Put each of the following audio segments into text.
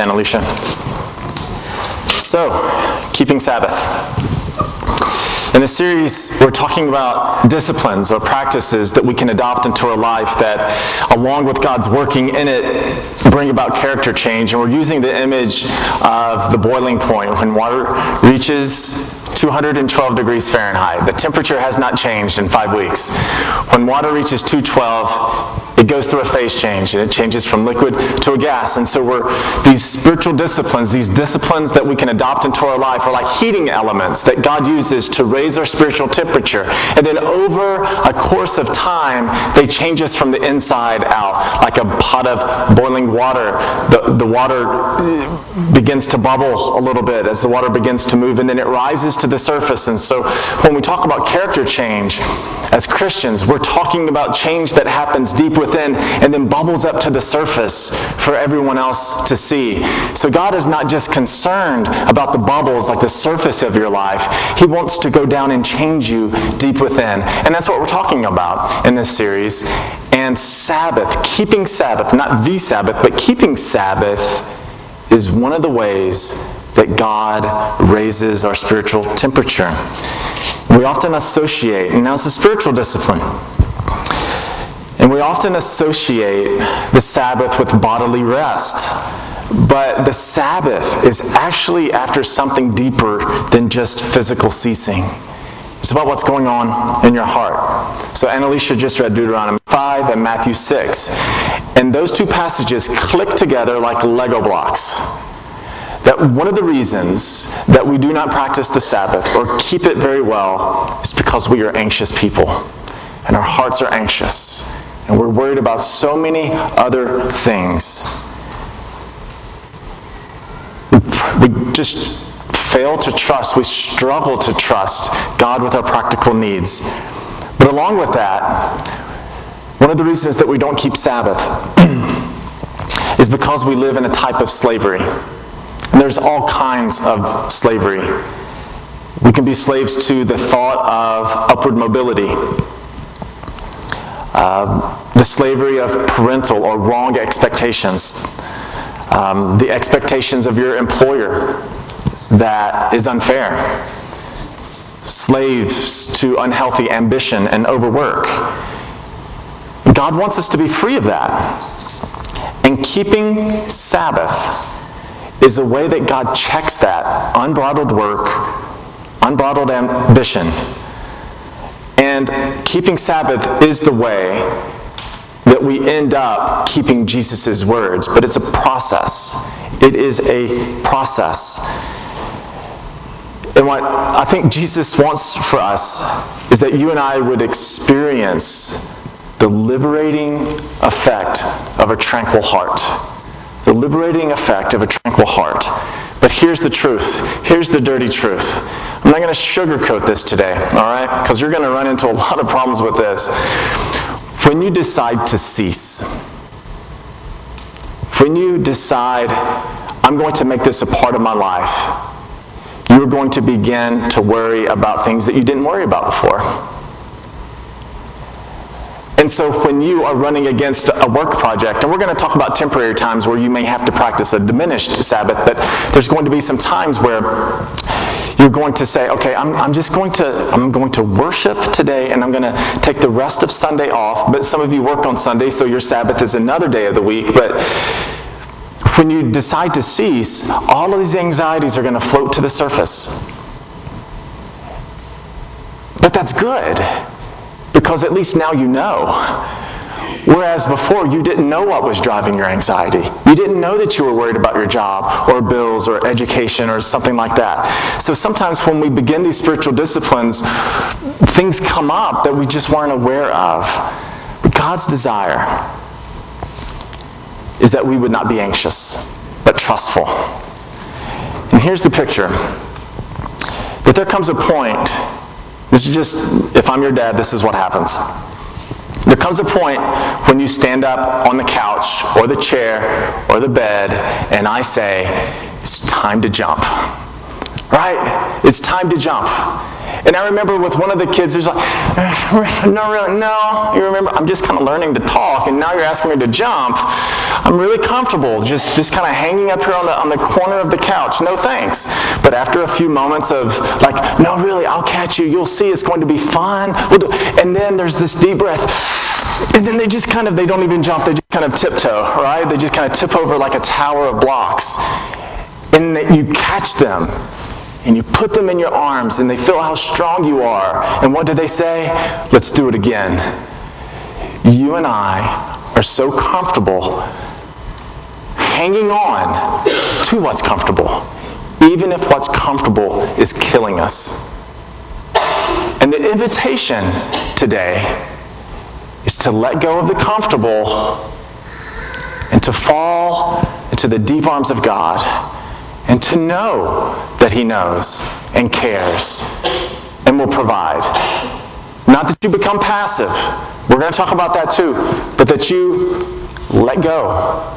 Thanks, Alicia. So, keeping Sabbath. In this series, we're talking about disciplines or practices that we can adopt into our life that, along with God's working in it, bring about character change. And we're using the image of the boiling point when water reaches 212 degrees Fahrenheit. The temperature has not changed in five weeks. When water reaches 212, it goes through a phase change and it changes from liquid to a gas. And so we're these spiritual disciplines, these disciplines that we can adopt into our life are like heating elements that God uses to raise our spiritual temperature. And then over a course of time, they change us from the inside out, like a pot of boiling water. The, the water eh, begins to bubble a little bit as the water begins to move, and then it rises to the surface. And so when we talk about character change, as Christians, we're talking about change that happens deep within and then bubbles up to the surface for everyone else to see. So God is not just concerned about the bubbles, like the surface of your life. He wants to go down and change you deep within. And that's what we're talking about in this series. And Sabbath, keeping Sabbath, not the Sabbath, but keeping Sabbath is one of the ways that God raises our spiritual temperature. We often associate, and now it's a spiritual discipline, and we often associate the Sabbath with bodily rest. But the Sabbath is actually after something deeper than just physical ceasing. It's about what's going on in your heart. So Annalisa just read Deuteronomy 5 and Matthew 6. And those two passages click together like Lego blocks that one of the reasons that we do not practice the Sabbath or keep it very well is because we are anxious people and our hearts are anxious and we're worried about so many other things. We, just fail to trust, we struggle to trust God with our practical needs. But along with that, one of the reasons that we don't keep Sabbath is because we live in a type of slavery. There's all kinds of slavery. We can be slaves to the thought of upward mobility, uh, the slavery of parental or wrong expectations, um, the expectations of your employer that is unfair, slaves to unhealthy ambition and overwork. God wants us to be free of that. And keeping Sabbath is the way that God checks that unbridled work, unbridled ambition. And keeping Sabbath is the way that we end up keeping Jesus' words, but it's a process. It is a process. And what I think Jesus wants for us is that you and I would experience the liberating effect of a tranquil heart the liberating effect of a tranquil heart. But here's the truth. Here's the dirty truth. I'm not going to sugarcoat this today, all right? Because you're going to run into a lot of problems with this. When you decide to cease, when you decide, I'm going to make this a part of my life, you're going to begin to worry about things that you didn't worry about before. And so when you are running against a work project, and we're going to talk about temporary times where you may have to practice a diminished Sabbath, but there's going to be some times where you're going to say, okay, I'm, I'm just going to, I'm going to worship today and I'm going to take the rest of Sunday off. But some of you work on Sunday, so your Sabbath is another day of the week. But when you decide to cease, all of these anxieties are going to float to the surface. But that's good because at least now you know. Whereas before, you didn't know what was driving your anxiety. You didn't know that you were worried about your job or bills or education or something like that. So sometimes when we begin these spiritual disciplines, things come up that we just weren't aware of. But God's desire is that we would not be anxious, but trustful. And here's the picture that there comes a point this is just, if I'm your dad, this is what happens. There comes a point when you stand up on the couch or the chair or the bed and I say, It's time to jump. Right? It's time to jump. And I remember with one of the kids who's like, eh, no, really, no. You remember, I'm just kind of learning to talk, and now you're asking me to jump. I'm really comfortable just, just kind of hanging up here on the, on the corner of the couch. No thanks. But after a few moments of like, no, really, I'll catch you. You'll see it's going to be fun. We'll and then there's this deep breath. And then they just kind of, they don't even jump, they just kind of tiptoe, right? They just kind of tip over like a tower of blocks. And that you catch them and you put them in your arms and they feel how strong you are. And what do they say? Let's do it again. You and I are so comfortable hanging on to what's comfortable, even if what's comfortable is killing us. And the invitation today is to let go of the comfortable and to fall into the deep arms of God to know that He knows and cares and will provide. Not that you become passive, we're going to talk about that too, but that you let go.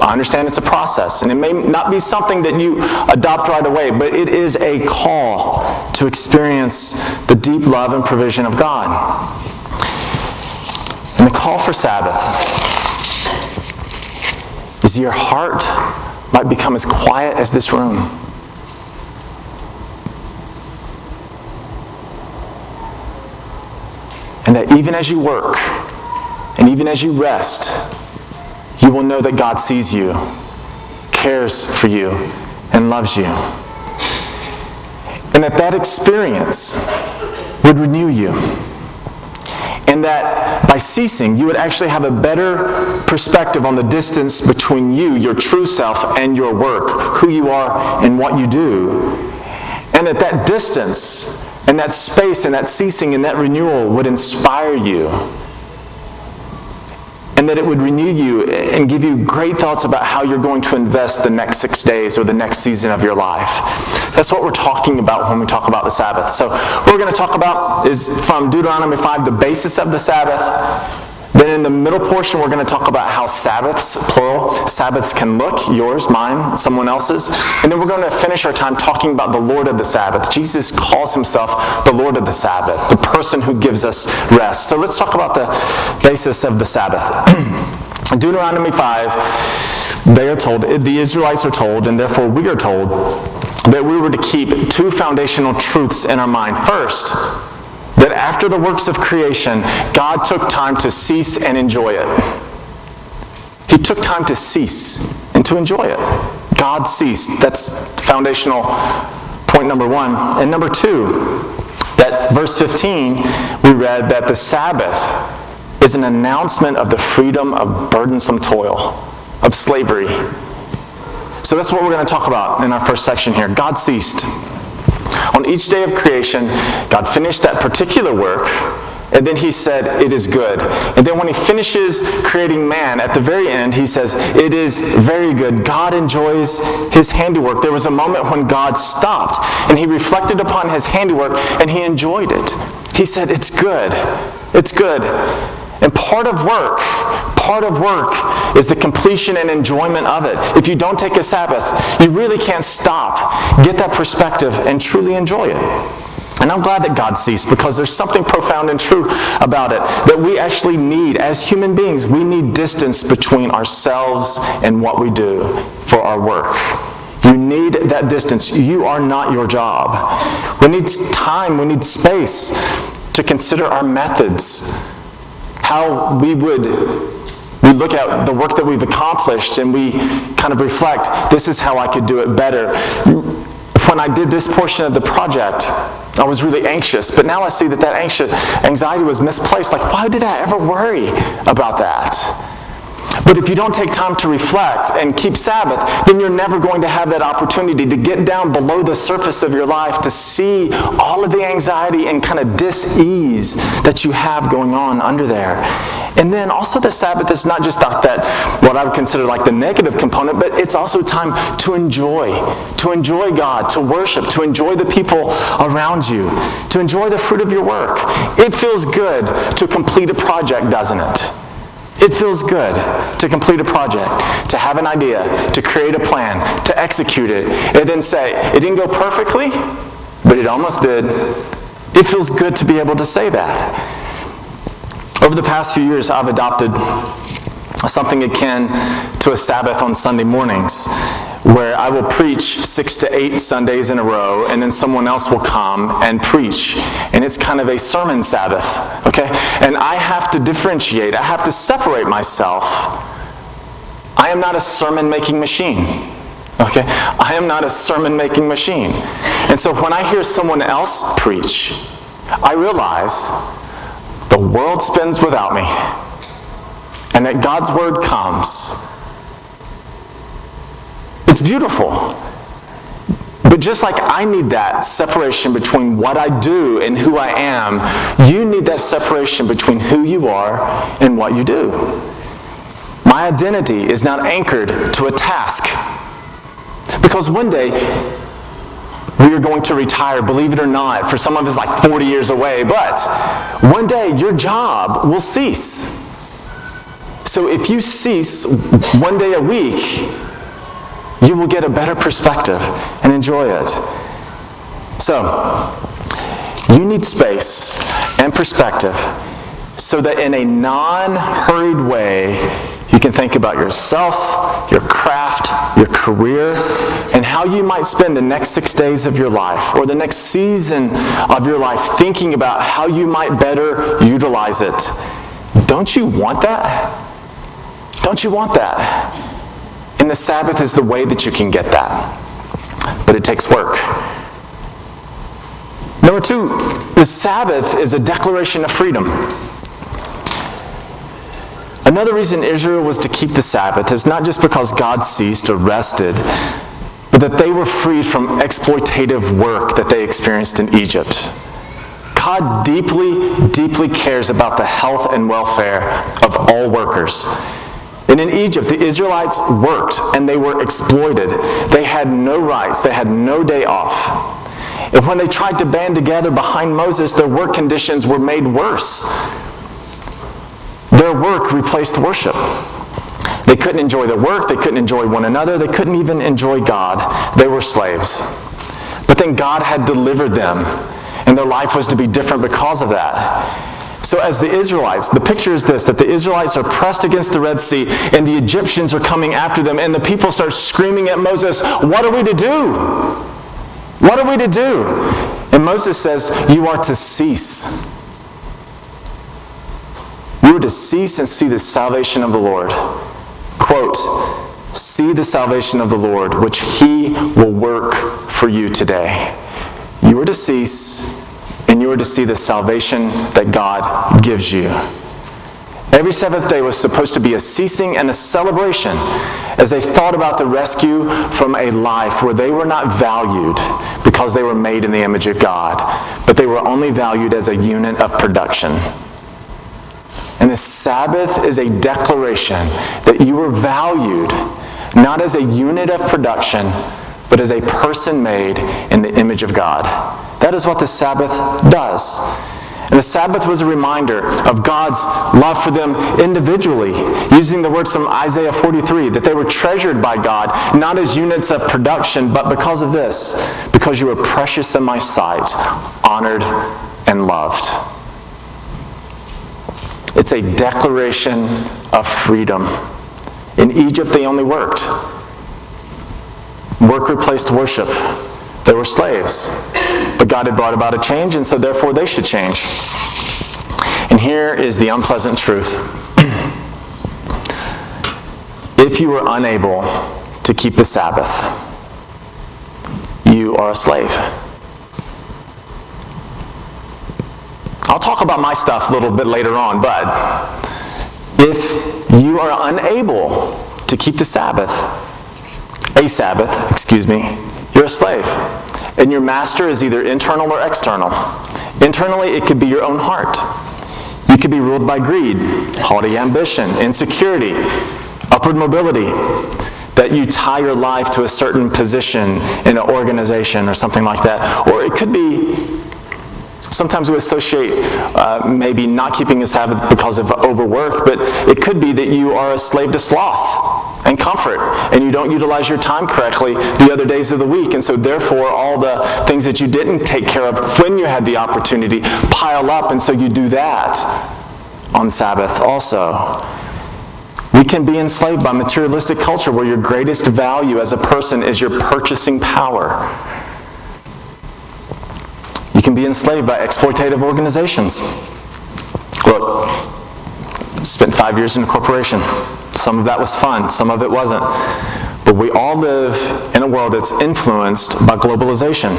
I understand it's a process, and it may not be something that you adopt right away, but it is a call to experience the deep love and provision of God. And the call for Sabbath is your heart might become as quiet as this room. And that even as you work, and even as you rest, you will know that God sees you, cares for you, and loves you. And that that experience would renew you and that by ceasing, you would actually have a better perspective on the distance between you, your true self, and your work, who you are and what you do. And that that distance and that space and that ceasing and that renewal would inspire you and that it would renew you and give you great thoughts about how you're going to invest the next six days or the next season of your life. That's what we're talking about when we talk about the Sabbath. So, what we're going to talk about is from Deuteronomy 5, the basis of the Sabbath. Then in the middle portion, we're going to talk about how Sabbaths, plural, Sabbaths can look yours, mine, someone else's. And then we're going to finish our time talking about the Lord of the Sabbath. Jesus calls himself the Lord of the Sabbath, the person who gives us rest. So let's talk about the basis of the Sabbath. In Deuteronomy 5, they are told, the Israelites are told, and therefore we are told, that we were to keep two foundational truths in our mind. First, that after the works of creation, God took time to cease and enjoy it. He took time to cease and to enjoy it. God ceased. That's foundational point number one. And number two, that verse 15, we read that the Sabbath is an announcement of the freedom of burdensome toil, of slavery. So that's what we're going to talk about in our first section here. God ceased. On each day of creation, God finished that particular work, and then he said, It is good. And then when he finishes creating man, at the very end, he says, It is very good. God enjoys his handiwork. There was a moment when God stopped and he reflected upon his handiwork and he enjoyed it. He said, It's good. It's good. And part of work, part of work is the completion and enjoyment of it. If you don't take a Sabbath, you really can't stop, get that perspective, and truly enjoy it. And I'm glad that God sees because there's something profound and true about it that we actually need as human beings. We need distance between ourselves and what we do for our work. You need that distance. You are not your job. We need time, we need space to consider our methods how we would we look at the work that we've accomplished and we kind of reflect this is how I could do it better. When I did this portion of the project, I was really anxious, but now I see that that anxious anxiety was misplaced. Like, why did I ever worry about that? But if you don't take time to reflect and keep Sabbath, then you're never going to have that opportunity to get down below the surface of your life to see all of the anxiety and kind of dis-ease that you have going on under there. And then also the Sabbath is not just that, that what I would consider like the negative component, but it's also time to enjoy, to enjoy God, to worship, to enjoy the people around you, to enjoy the fruit of your work. It feels good to complete a project, doesn't it? It feels good to complete a project, to have an idea, to create a plan, to execute it, and then say, it didn't go perfectly, but it almost did. It feels good to be able to say that. Over the past few years, I've adopted something akin to a Sabbath on Sunday mornings where I will preach six to eight Sundays in a row, and then someone else will come and preach. And it's kind of a sermon Sabbath, okay? And I have to differentiate, I have to separate myself. I am not a sermon making machine, okay? I am not a sermon making machine. And so when I hear someone else preach, I realize the world spins without me, and that God's word comes it's beautiful. But just like I need that separation between what I do and who I am, you need that separation between who you are and what you do. My identity is not anchored to a task. Because one day, we are going to retire, believe it or not. For some of us, like 40 years away. But one day, your job will cease. So if you cease one day a week, you will get a better perspective and enjoy it. So, you need space and perspective so that in a non hurried way, you can think about yourself, your craft, your career, and how you might spend the next six days of your life or the next season of your life thinking about how you might better utilize it. Don't you want that? Don't you want that? The Sabbath is the way that you can get that. But it takes work. Number two, the Sabbath is a declaration of freedom. Another reason Israel was to keep the Sabbath is not just because God ceased or rested, but that they were freed from exploitative work that they experienced in Egypt. God deeply, deeply cares about the health and welfare of all workers. And in Egypt, the Israelites worked and they were exploited. They had no rights, they had no day off. And when they tried to band together behind Moses, their work conditions were made worse. Their work replaced worship. They couldn't enjoy their work, they couldn't enjoy one another, they couldn't even enjoy God. They were slaves. But then God had delivered them, and their life was to be different because of that. So, as the Israelites, the picture is this that the Israelites are pressed against the Red Sea, and the Egyptians are coming after them, and the people start screaming at Moses, What are we to do? What are we to do? And Moses says, You are to cease. You are to cease and see the salvation of the Lord. Quote, See the salvation of the Lord, which he will work for you today. You are to cease and you are to see the salvation that God gives you. Every seventh day was supposed to be a ceasing and a celebration as they thought about the rescue from a life where they were not valued because they were made in the image of God, but they were only valued as a unit of production. And the Sabbath is a declaration that you are valued not as a unit of production, but as a person made in the image of God. That is what the Sabbath does. And the Sabbath was a reminder of God's love for them individually, using the words from Isaiah 43 that they were treasured by God, not as units of production, but because of this, because you were precious in my sight, honored and loved. It's a declaration of freedom. In Egypt, they only worked. Work replaced worship. They were slaves. But God had brought about a change, and so therefore they should change. And here is the unpleasant truth if you are unable to keep the Sabbath, you are a slave. I'll talk about my stuff a little bit later on, but if you are unable to keep the Sabbath, a Sabbath, excuse me, you're a slave. And your master is either internal or external. Internally, it could be your own heart. You could be ruled by greed, haughty ambition, insecurity, upward mobility, that you tie your life to a certain position in an organization or something like that. Or it could be Sometimes we associate uh, maybe not keeping a Sabbath because of overwork, but it could be that you are a slave to sloth and comfort, and you don't utilize your time correctly the other days of the week. And so, therefore, all the things that you didn't take care of when you had the opportunity pile up, and so you do that on Sabbath also. We can be enslaved by materialistic culture where your greatest value as a person is your purchasing power. Be enslaved by exploitative organizations. Look, spent five years in a corporation. Some of that was fun, some of it wasn't. But we all live in a world that's influenced by globalization.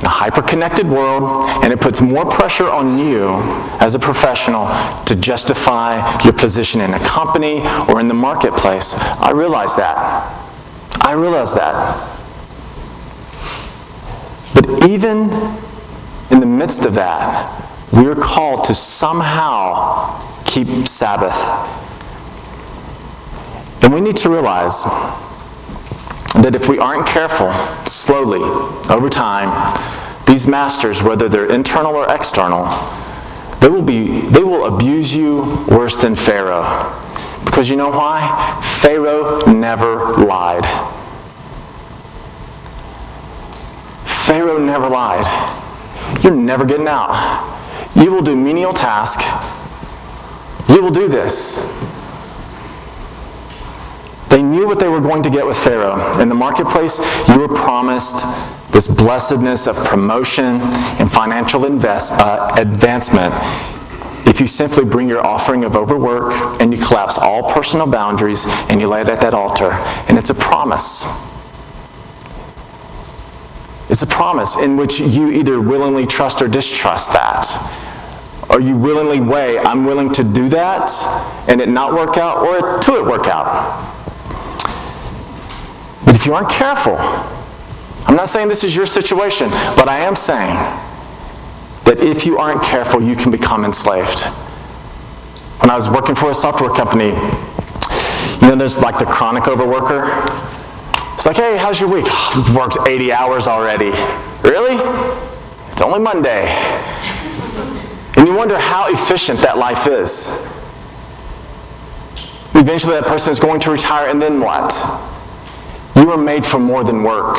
In a hyper connected world, and it puts more pressure on you as a professional to justify your position in a company or in the marketplace. I realize that. I realize that. But even in the midst of that, we're called to somehow keep Sabbath. And we need to realize that if we aren't careful, slowly, over time, these masters, whether they're internal or external, they will, be, they will abuse you worse than Pharaoh. Because you know why? Pharaoh never lied. Pharaoh never lied. You're never getting out. You will do menial tasks. You will do this. They knew what they were going to get with Pharaoh. In the marketplace, you were promised this blessedness of promotion and financial invest, uh, advancement if you simply bring your offering of overwork and you collapse all personal boundaries and you lay it at that altar. And it's a promise. It's a promise in which you either willingly trust or distrust that. Or you willingly weigh, I'm willing to do that and it not work out, or to it work out. But if you aren't careful, I'm not saying this is your situation, but I am saying that if you aren't careful, you can become enslaved. When I was working for a software company, you know, there's like the chronic overworker. Like, hey, how's your week? I've worked 80 hours already. Really? It's only Monday. And you wonder how efficient that life is. Eventually, that person is going to retire, and then what? You were made for more than work.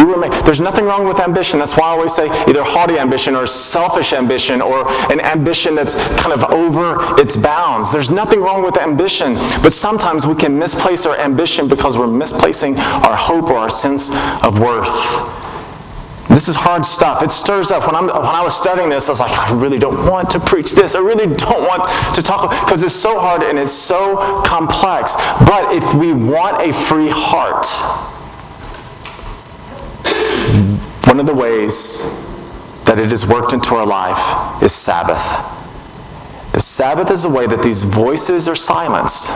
You there's nothing wrong with ambition. That's why I always say either haughty ambition or selfish ambition or an ambition that's kind of over its bounds. There's nothing wrong with ambition, but sometimes we can misplace our ambition because we're misplacing our hope or our sense of worth. This is hard stuff. It stirs up. When, I'm, when I was studying this, I was like, I really don't want to preach this. I really don't want to talk because it's so hard and it's so complex. But if we want a free heart, one of the ways that it is worked into our life is Sabbath. The Sabbath is a way that these voices are silenced,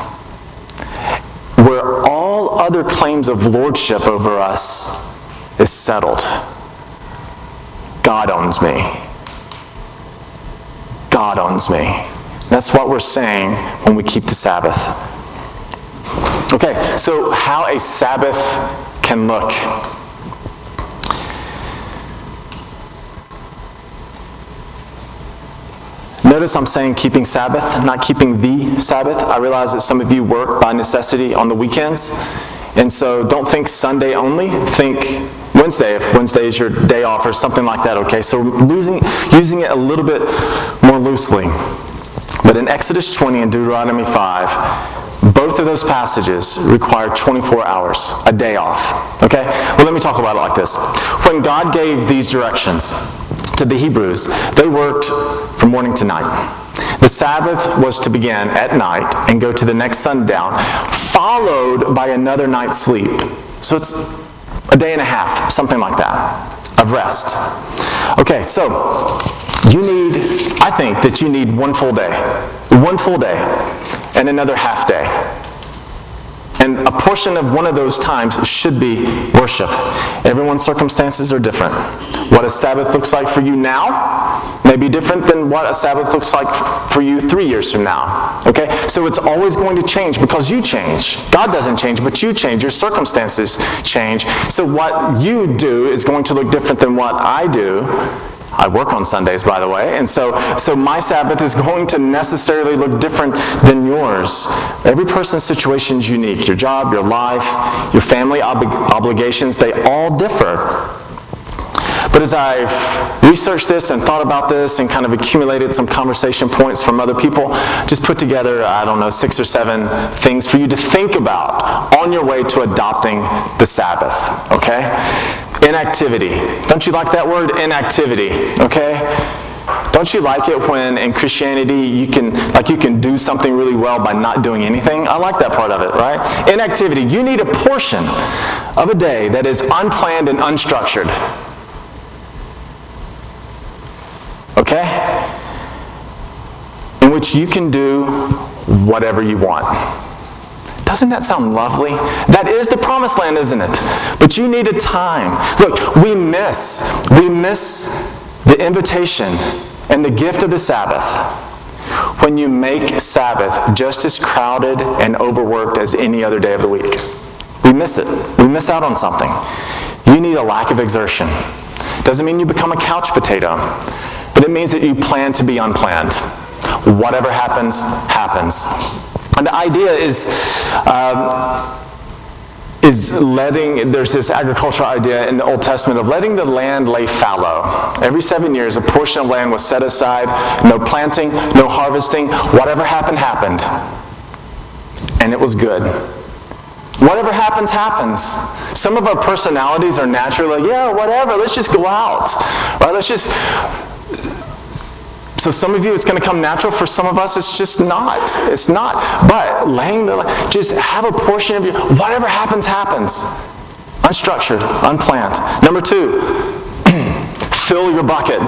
where all other claims of lordship over us is settled. God owns me. God owns me. That's what we're saying when we keep the Sabbath. Okay, so how a Sabbath can look. Notice I'm saying keeping Sabbath, not keeping the Sabbath. I realize that some of you work by necessity on the weekends. And so don't think Sunday only. Think Wednesday, if Wednesday is your day off or something like that, okay? So losing, using it a little bit more loosely. But in Exodus 20 and Deuteronomy 5, both of those passages require 24 hours, a day off. Okay? Well, let me talk about it like this. When God gave these directions, to the Hebrews, they worked from morning to night. The Sabbath was to begin at night and go to the next sundown, followed by another night's sleep. So it's a day and a half, something like that, of rest. Okay, so you need, I think that you need one full day, one full day, and another half day. And a portion of one of those times should be worship. Everyone's circumstances are different. What a Sabbath looks like for you now may be different than what a Sabbath looks like for you three years from now. Okay? So it's always going to change because you change. God doesn't change, but you change. Your circumstances change. So what you do is going to look different than what I do. I work on Sundays, by the way, and so, so my Sabbath is going to necessarily look different than yours. Every person's situation is unique. Your job, your life, your family ob- obligations, they all differ. But as I've researched this and thought about this and kind of accumulated some conversation points from other people, just put together, I don't know, six or seven things for you to think about on your way to adopting the Sabbath, okay? Inactivity. Don't you like that word? Inactivity, okay? Don't you like it when in Christianity you can like you can do something really well by not doing anything? I like that part of it, right? Inactivity. You need a portion of a day that is unplanned and unstructured. Okay? In which you can do whatever you want. Doesn't that sound lovely? That is the promised land, isn't it? But you need a time. Look, we miss, we miss the invitation and the gift of the Sabbath when you make Sabbath just as crowded and overworked as any other day of the week. We miss it. We miss out on something. You need a lack of exertion. Doesn't mean you become a couch potato. But it means that you plan to be unplanned. Whatever happens, happens. And the idea is, um, is letting, there's this agricultural idea in the Old Testament of letting the land lay fallow. Every seven years, a portion of land was set aside, no planting, no harvesting. Whatever happened, happened. And it was good. Whatever happens, happens. Some of our personalities are naturally like, yeah, whatever, let's just go out. Right? Let's just so some of you it's going to come natural. For some of us it's just not. It's not. But laying the just have a portion of your whatever happens happens. Unstructured, unplanned. Number two, fill your bucket.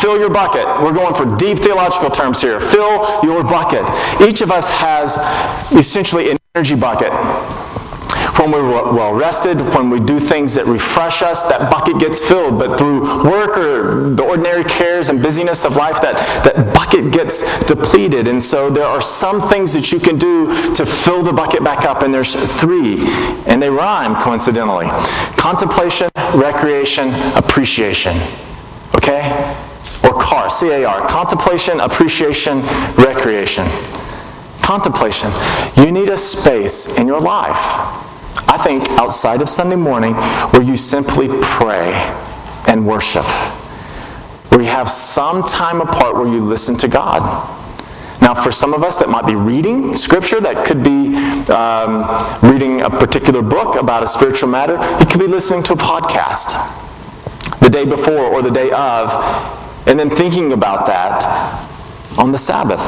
Fill your bucket. We're going for deep theological terms here. Fill your bucket. Each of us has essentially an energy bucket when we're well rested, when we do things that refresh us, that bucket gets filled. But through work or the ordinary cares and busyness of life, that, that bucket gets depleted. And so there are some things that you can do to fill the bucket back up, and there's three, and they rhyme coincidentally contemplation, recreation, appreciation. Okay? Or CAR, C A R. Contemplation, appreciation, recreation. Contemplation. You need a space in your life I think outside of Sunday morning, where you simply pray and worship, where you have some time apart where you listen to God. Now, for some of us, that might be reading scripture, that could be um, reading a particular book about a spiritual matter, it could be listening to a podcast the day before or the day of, and then thinking about that on the Sabbath.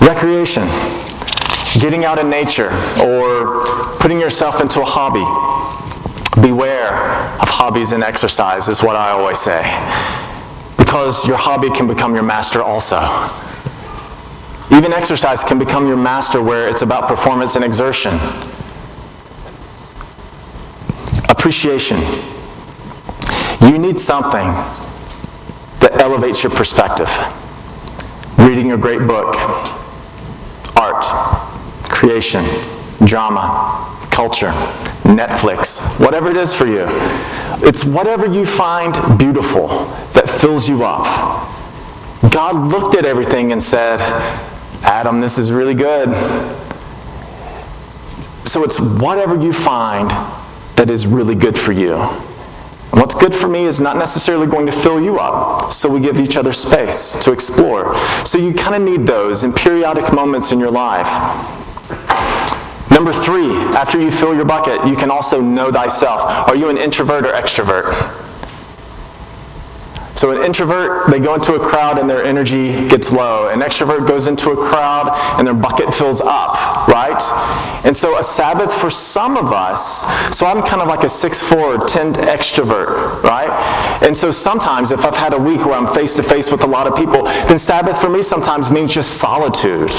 Recreation getting out in nature or putting yourself into a hobby. Beware of hobbies and exercise, is what I always say. Because your hobby can become your master also. Even exercise can become your master where it's about performance and exertion. Appreciation. You need something that elevates your perspective. Reading a great book, art, creation, drama, culture, Netflix, whatever it is for you. It's whatever you find beautiful that fills you up. God looked at everything and said, Adam, this is really good. So it's whatever you find that is really good for you. And what's good for me is not necessarily going to fill you up. So we give each other space to explore. So you kind of need those in periodic moments in your life. Number three, after you fill your bucket, you can also know thyself. Are you an introvert or extrovert? So, an introvert, they go into a crowd and their energy gets low. An extrovert goes into a crowd and their bucket fills up, right? And so, a Sabbath for some of us, so I'm kind of like a 6'4, 10 extrovert, right? And so, sometimes if I've had a week where I'm face to face with a lot of people, then Sabbath for me sometimes means just solitude.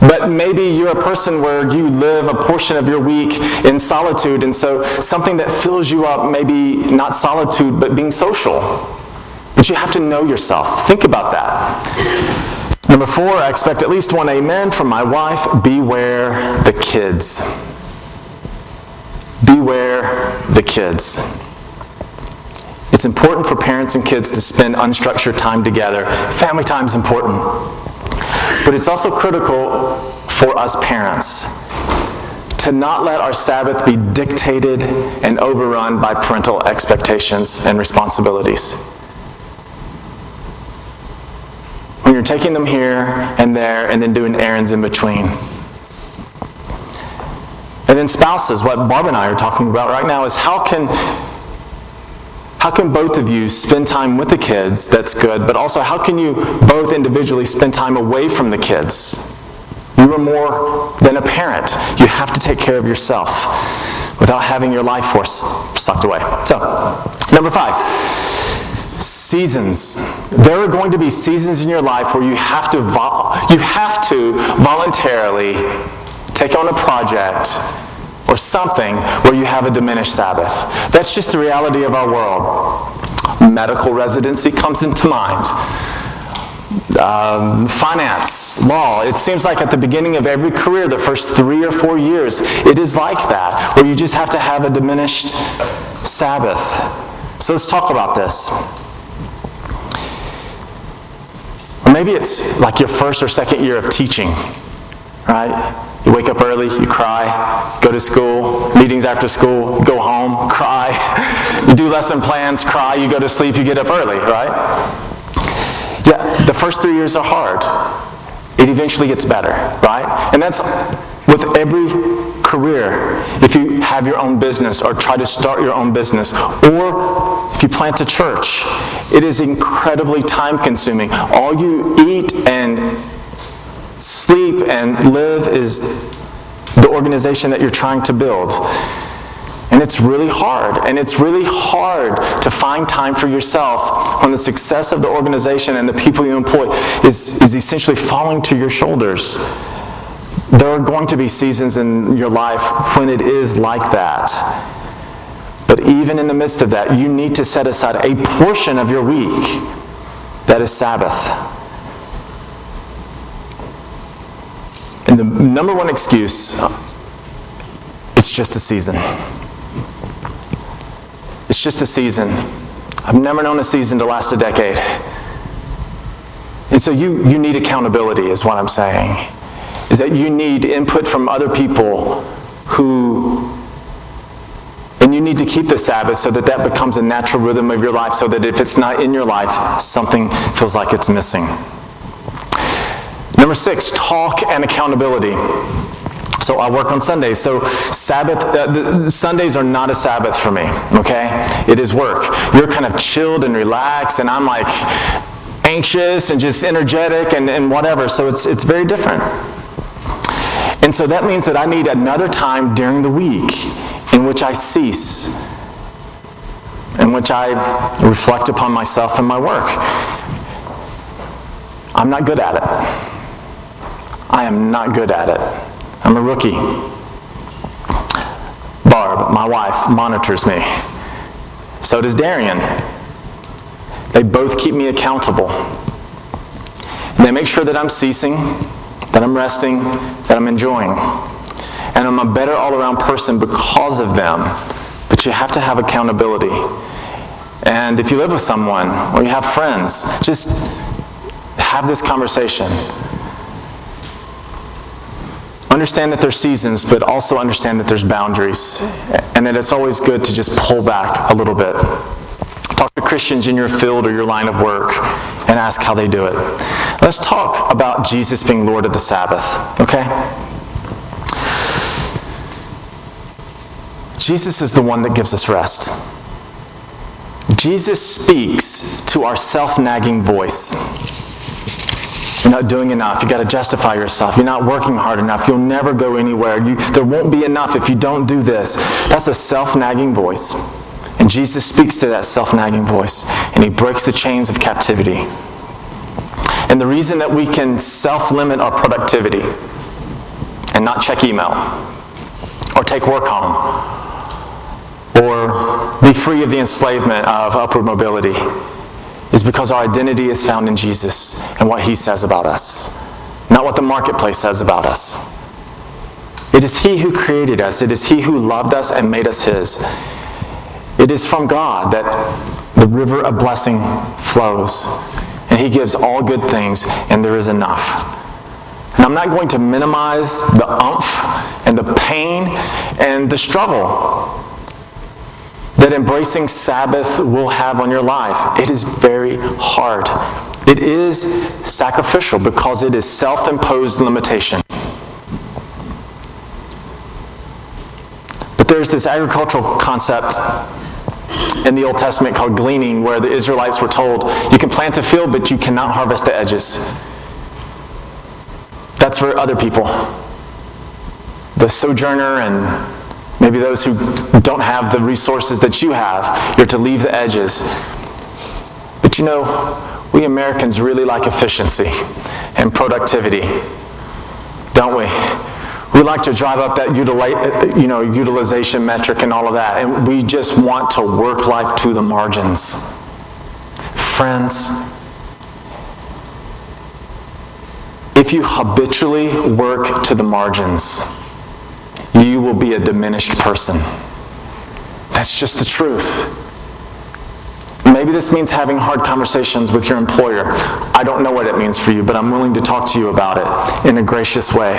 But maybe you're a person where you live a portion of your week in solitude, and so something that fills you up, maybe not solitude, but being social. But you have to know yourself. Think about that. Number four, I expect at least one amen from my wife beware the kids. Beware the kids. It's important for parents and kids to spend unstructured time together. Family time is important. But it's also critical for us parents to not let our Sabbath be dictated and overrun by parental expectations and responsibilities. When you're taking them here and there and then doing errands in between. And then spouses, what Barb and I are talking about right now is how can how can both of you spend time with the kids? That's good, but also how can you both individually spend time away from the kids? You are more than a parent. You have to take care of yourself without having your life force sucked away. So, number five seasons. There are going to be seasons in your life where you have to you have to voluntarily take on a project something where you have a diminished Sabbath. That's just the reality of our world. Medical residency comes into mind um, finance, law. It seems like at the beginning of every career, the first three or four years, it is like that, where you just have to have a diminished Sabbath. So let's talk about this. Or maybe it's like your first or second year of teaching, right? You wake up early, you cry, go to school, meetings after school, go home, cry. You do lesson plans, cry, you go to sleep, you get up early, right? Yeah, the first three years are hard. It eventually gets better, right? And that's with every career. If you have your own business or try to start your own business, or if you plant a church, it is incredibly time consuming. All you eat and and live is the organization that you're trying to build. And it's really hard. And it's really hard to find time for yourself when the success of the organization and the people you employ is, is essentially falling to your shoulders. There are going to be seasons in your life when it is like that. But even in the midst of that, you need to set aside a portion of your week that is Sabbath. The number one excuse it's just a season. It's just a season. I've never known a season to last a decade. And so you, you need accountability, is what I'm saying. Is that you need input from other people who, and you need to keep the Sabbath so that that becomes a natural rhythm of your life, so that if it's not in your life, something feels like it's missing. Number six, talk and accountability. So I work on Sundays. So Sabbath, uh, Sundays are not a Sabbath for me, okay? It is work. You're kind of chilled and relaxed, and I'm like anxious and just energetic and, and whatever. So it's, it's very different. And so that means that I need another time during the week in which I cease, in which I reflect upon myself and my work. I'm not good at it. I am not good at it. I'm a rookie. Barb, my wife, monitors me. So does Darian. They both keep me accountable. And they make sure that I'm ceasing, that I'm resting, that I'm enjoying. And I'm a better all around person because of them. But you have to have accountability. And if you live with someone or you have friends, just have this conversation. Understand that there's seasons, but also understand that there's boundaries. And that it's always good to just pull back a little bit. Talk to Christians in your field or your line of work and ask how they do it. Let's talk about Jesus being Lord of the Sabbath, okay? Jesus is the one that gives us rest. Jesus speaks to our self nagging voice. You're not doing enough. You got to justify yourself. You're not working hard enough. You'll never go anywhere. You, there won't be enough if you don't do this. That's a self nagging voice. And Jesus speaks to that self nagging voice, and he breaks the chains of captivity. And the reason that we can self limit our productivity and not check email or take work home or be free of the enslavement of upward mobility is because our identity is found in Jesus and what he says about us, not what the marketplace says about us. It is he who created us, it is he who loved us and made us his. It is from God that the river of blessing flows. And He gives all good things, and there is enough. And I'm not going to minimize the umph and the pain and the struggle that embracing Sabbath will have on your life. It is very hard. It is sacrificial because it is self imposed limitation. But there's this agricultural concept in the Old Testament called gleaning, where the Israelites were told, you can plant a field, but you cannot harvest the edges. That's for other people. The sojourner and maybe those who don't have the resources that you have, you're to leave the edges. But you know, we Americans really like efficiency and productivity, don't we? We like to drive up that utili- you know, utilization metric and all of that, and we just want to work life to the margins. Friends, if you habitually work to the margins, will be a diminished person. That's just the truth. Maybe this means having hard conversations with your employer. I don't know what it means for you, but I'm willing to talk to you about it in a gracious way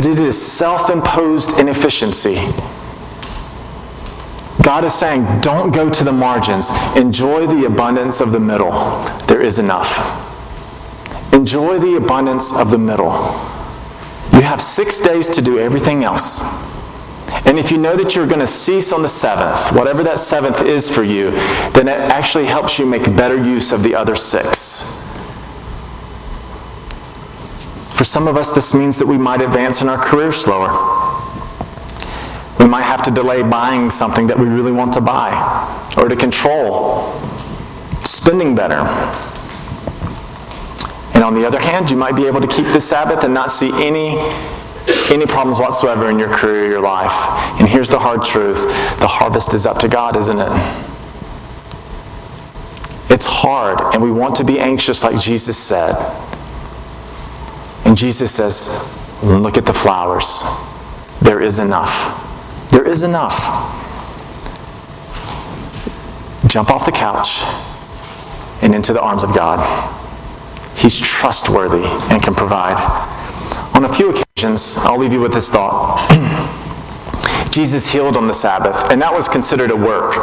but it is self imposed inefficiency. God is saying, don't go to the margins. Enjoy the abundance of the middle. There is enough. Enjoy the abundance of the middle. You have six days to do everything else. And if you know that you're going to cease on the seventh, whatever that seventh is for you, then it actually helps you make better use of the other six. For some of us, this means that we might advance in our career slower. We might have to delay buying something that we really want to buy or to control spending better. And on the other hand, you might be able to keep the Sabbath and not see any any problems whatsoever in your career, your life. And here's the hard truth the harvest is up to God, isn't it? It's hard, and we want to be anxious, like Jesus said. And Jesus says, Look at the flowers. There is enough. There is enough. Jump off the couch and into the arms of God. He's trustworthy and can provide. On a few occasions, I'll leave you with this thought. Jesus healed on the Sabbath, and that was considered a work.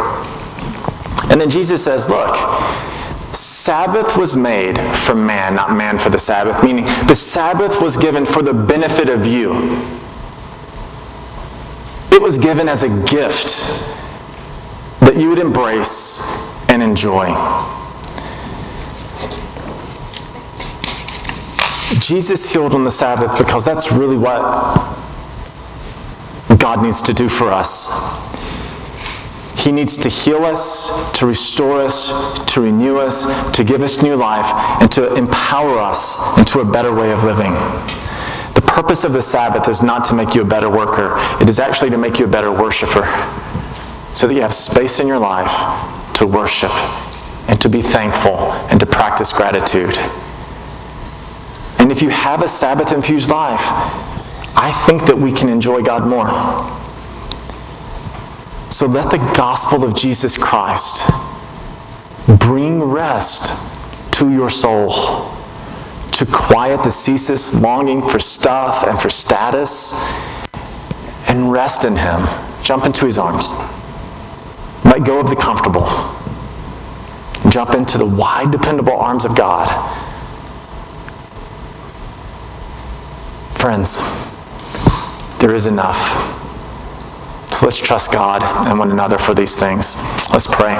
And then Jesus says, Look, Sabbath was made for man, not man for the Sabbath, meaning the Sabbath was given for the benefit of you. It was given as a gift that you would embrace and enjoy. Jesus healed on the Sabbath because that's really what God needs to do for us. He needs to heal us, to restore us, to renew us, to give us new life, and to empower us into a better way of living. The purpose of the Sabbath is not to make you a better worker, it is actually to make you a better worshiper. So that you have space in your life to worship and to be thankful and to practice gratitude. And if you have a Sabbath infused life, I think that we can enjoy God more. So let the gospel of Jesus Christ bring rest to your soul, to quiet the ceaseless longing for stuff and for status, and rest in Him. Jump into His arms. Let go of the comfortable. Jump into the wide, dependable arms of God. Friends, there is enough. So let's trust God and one another for these things. Let's pray.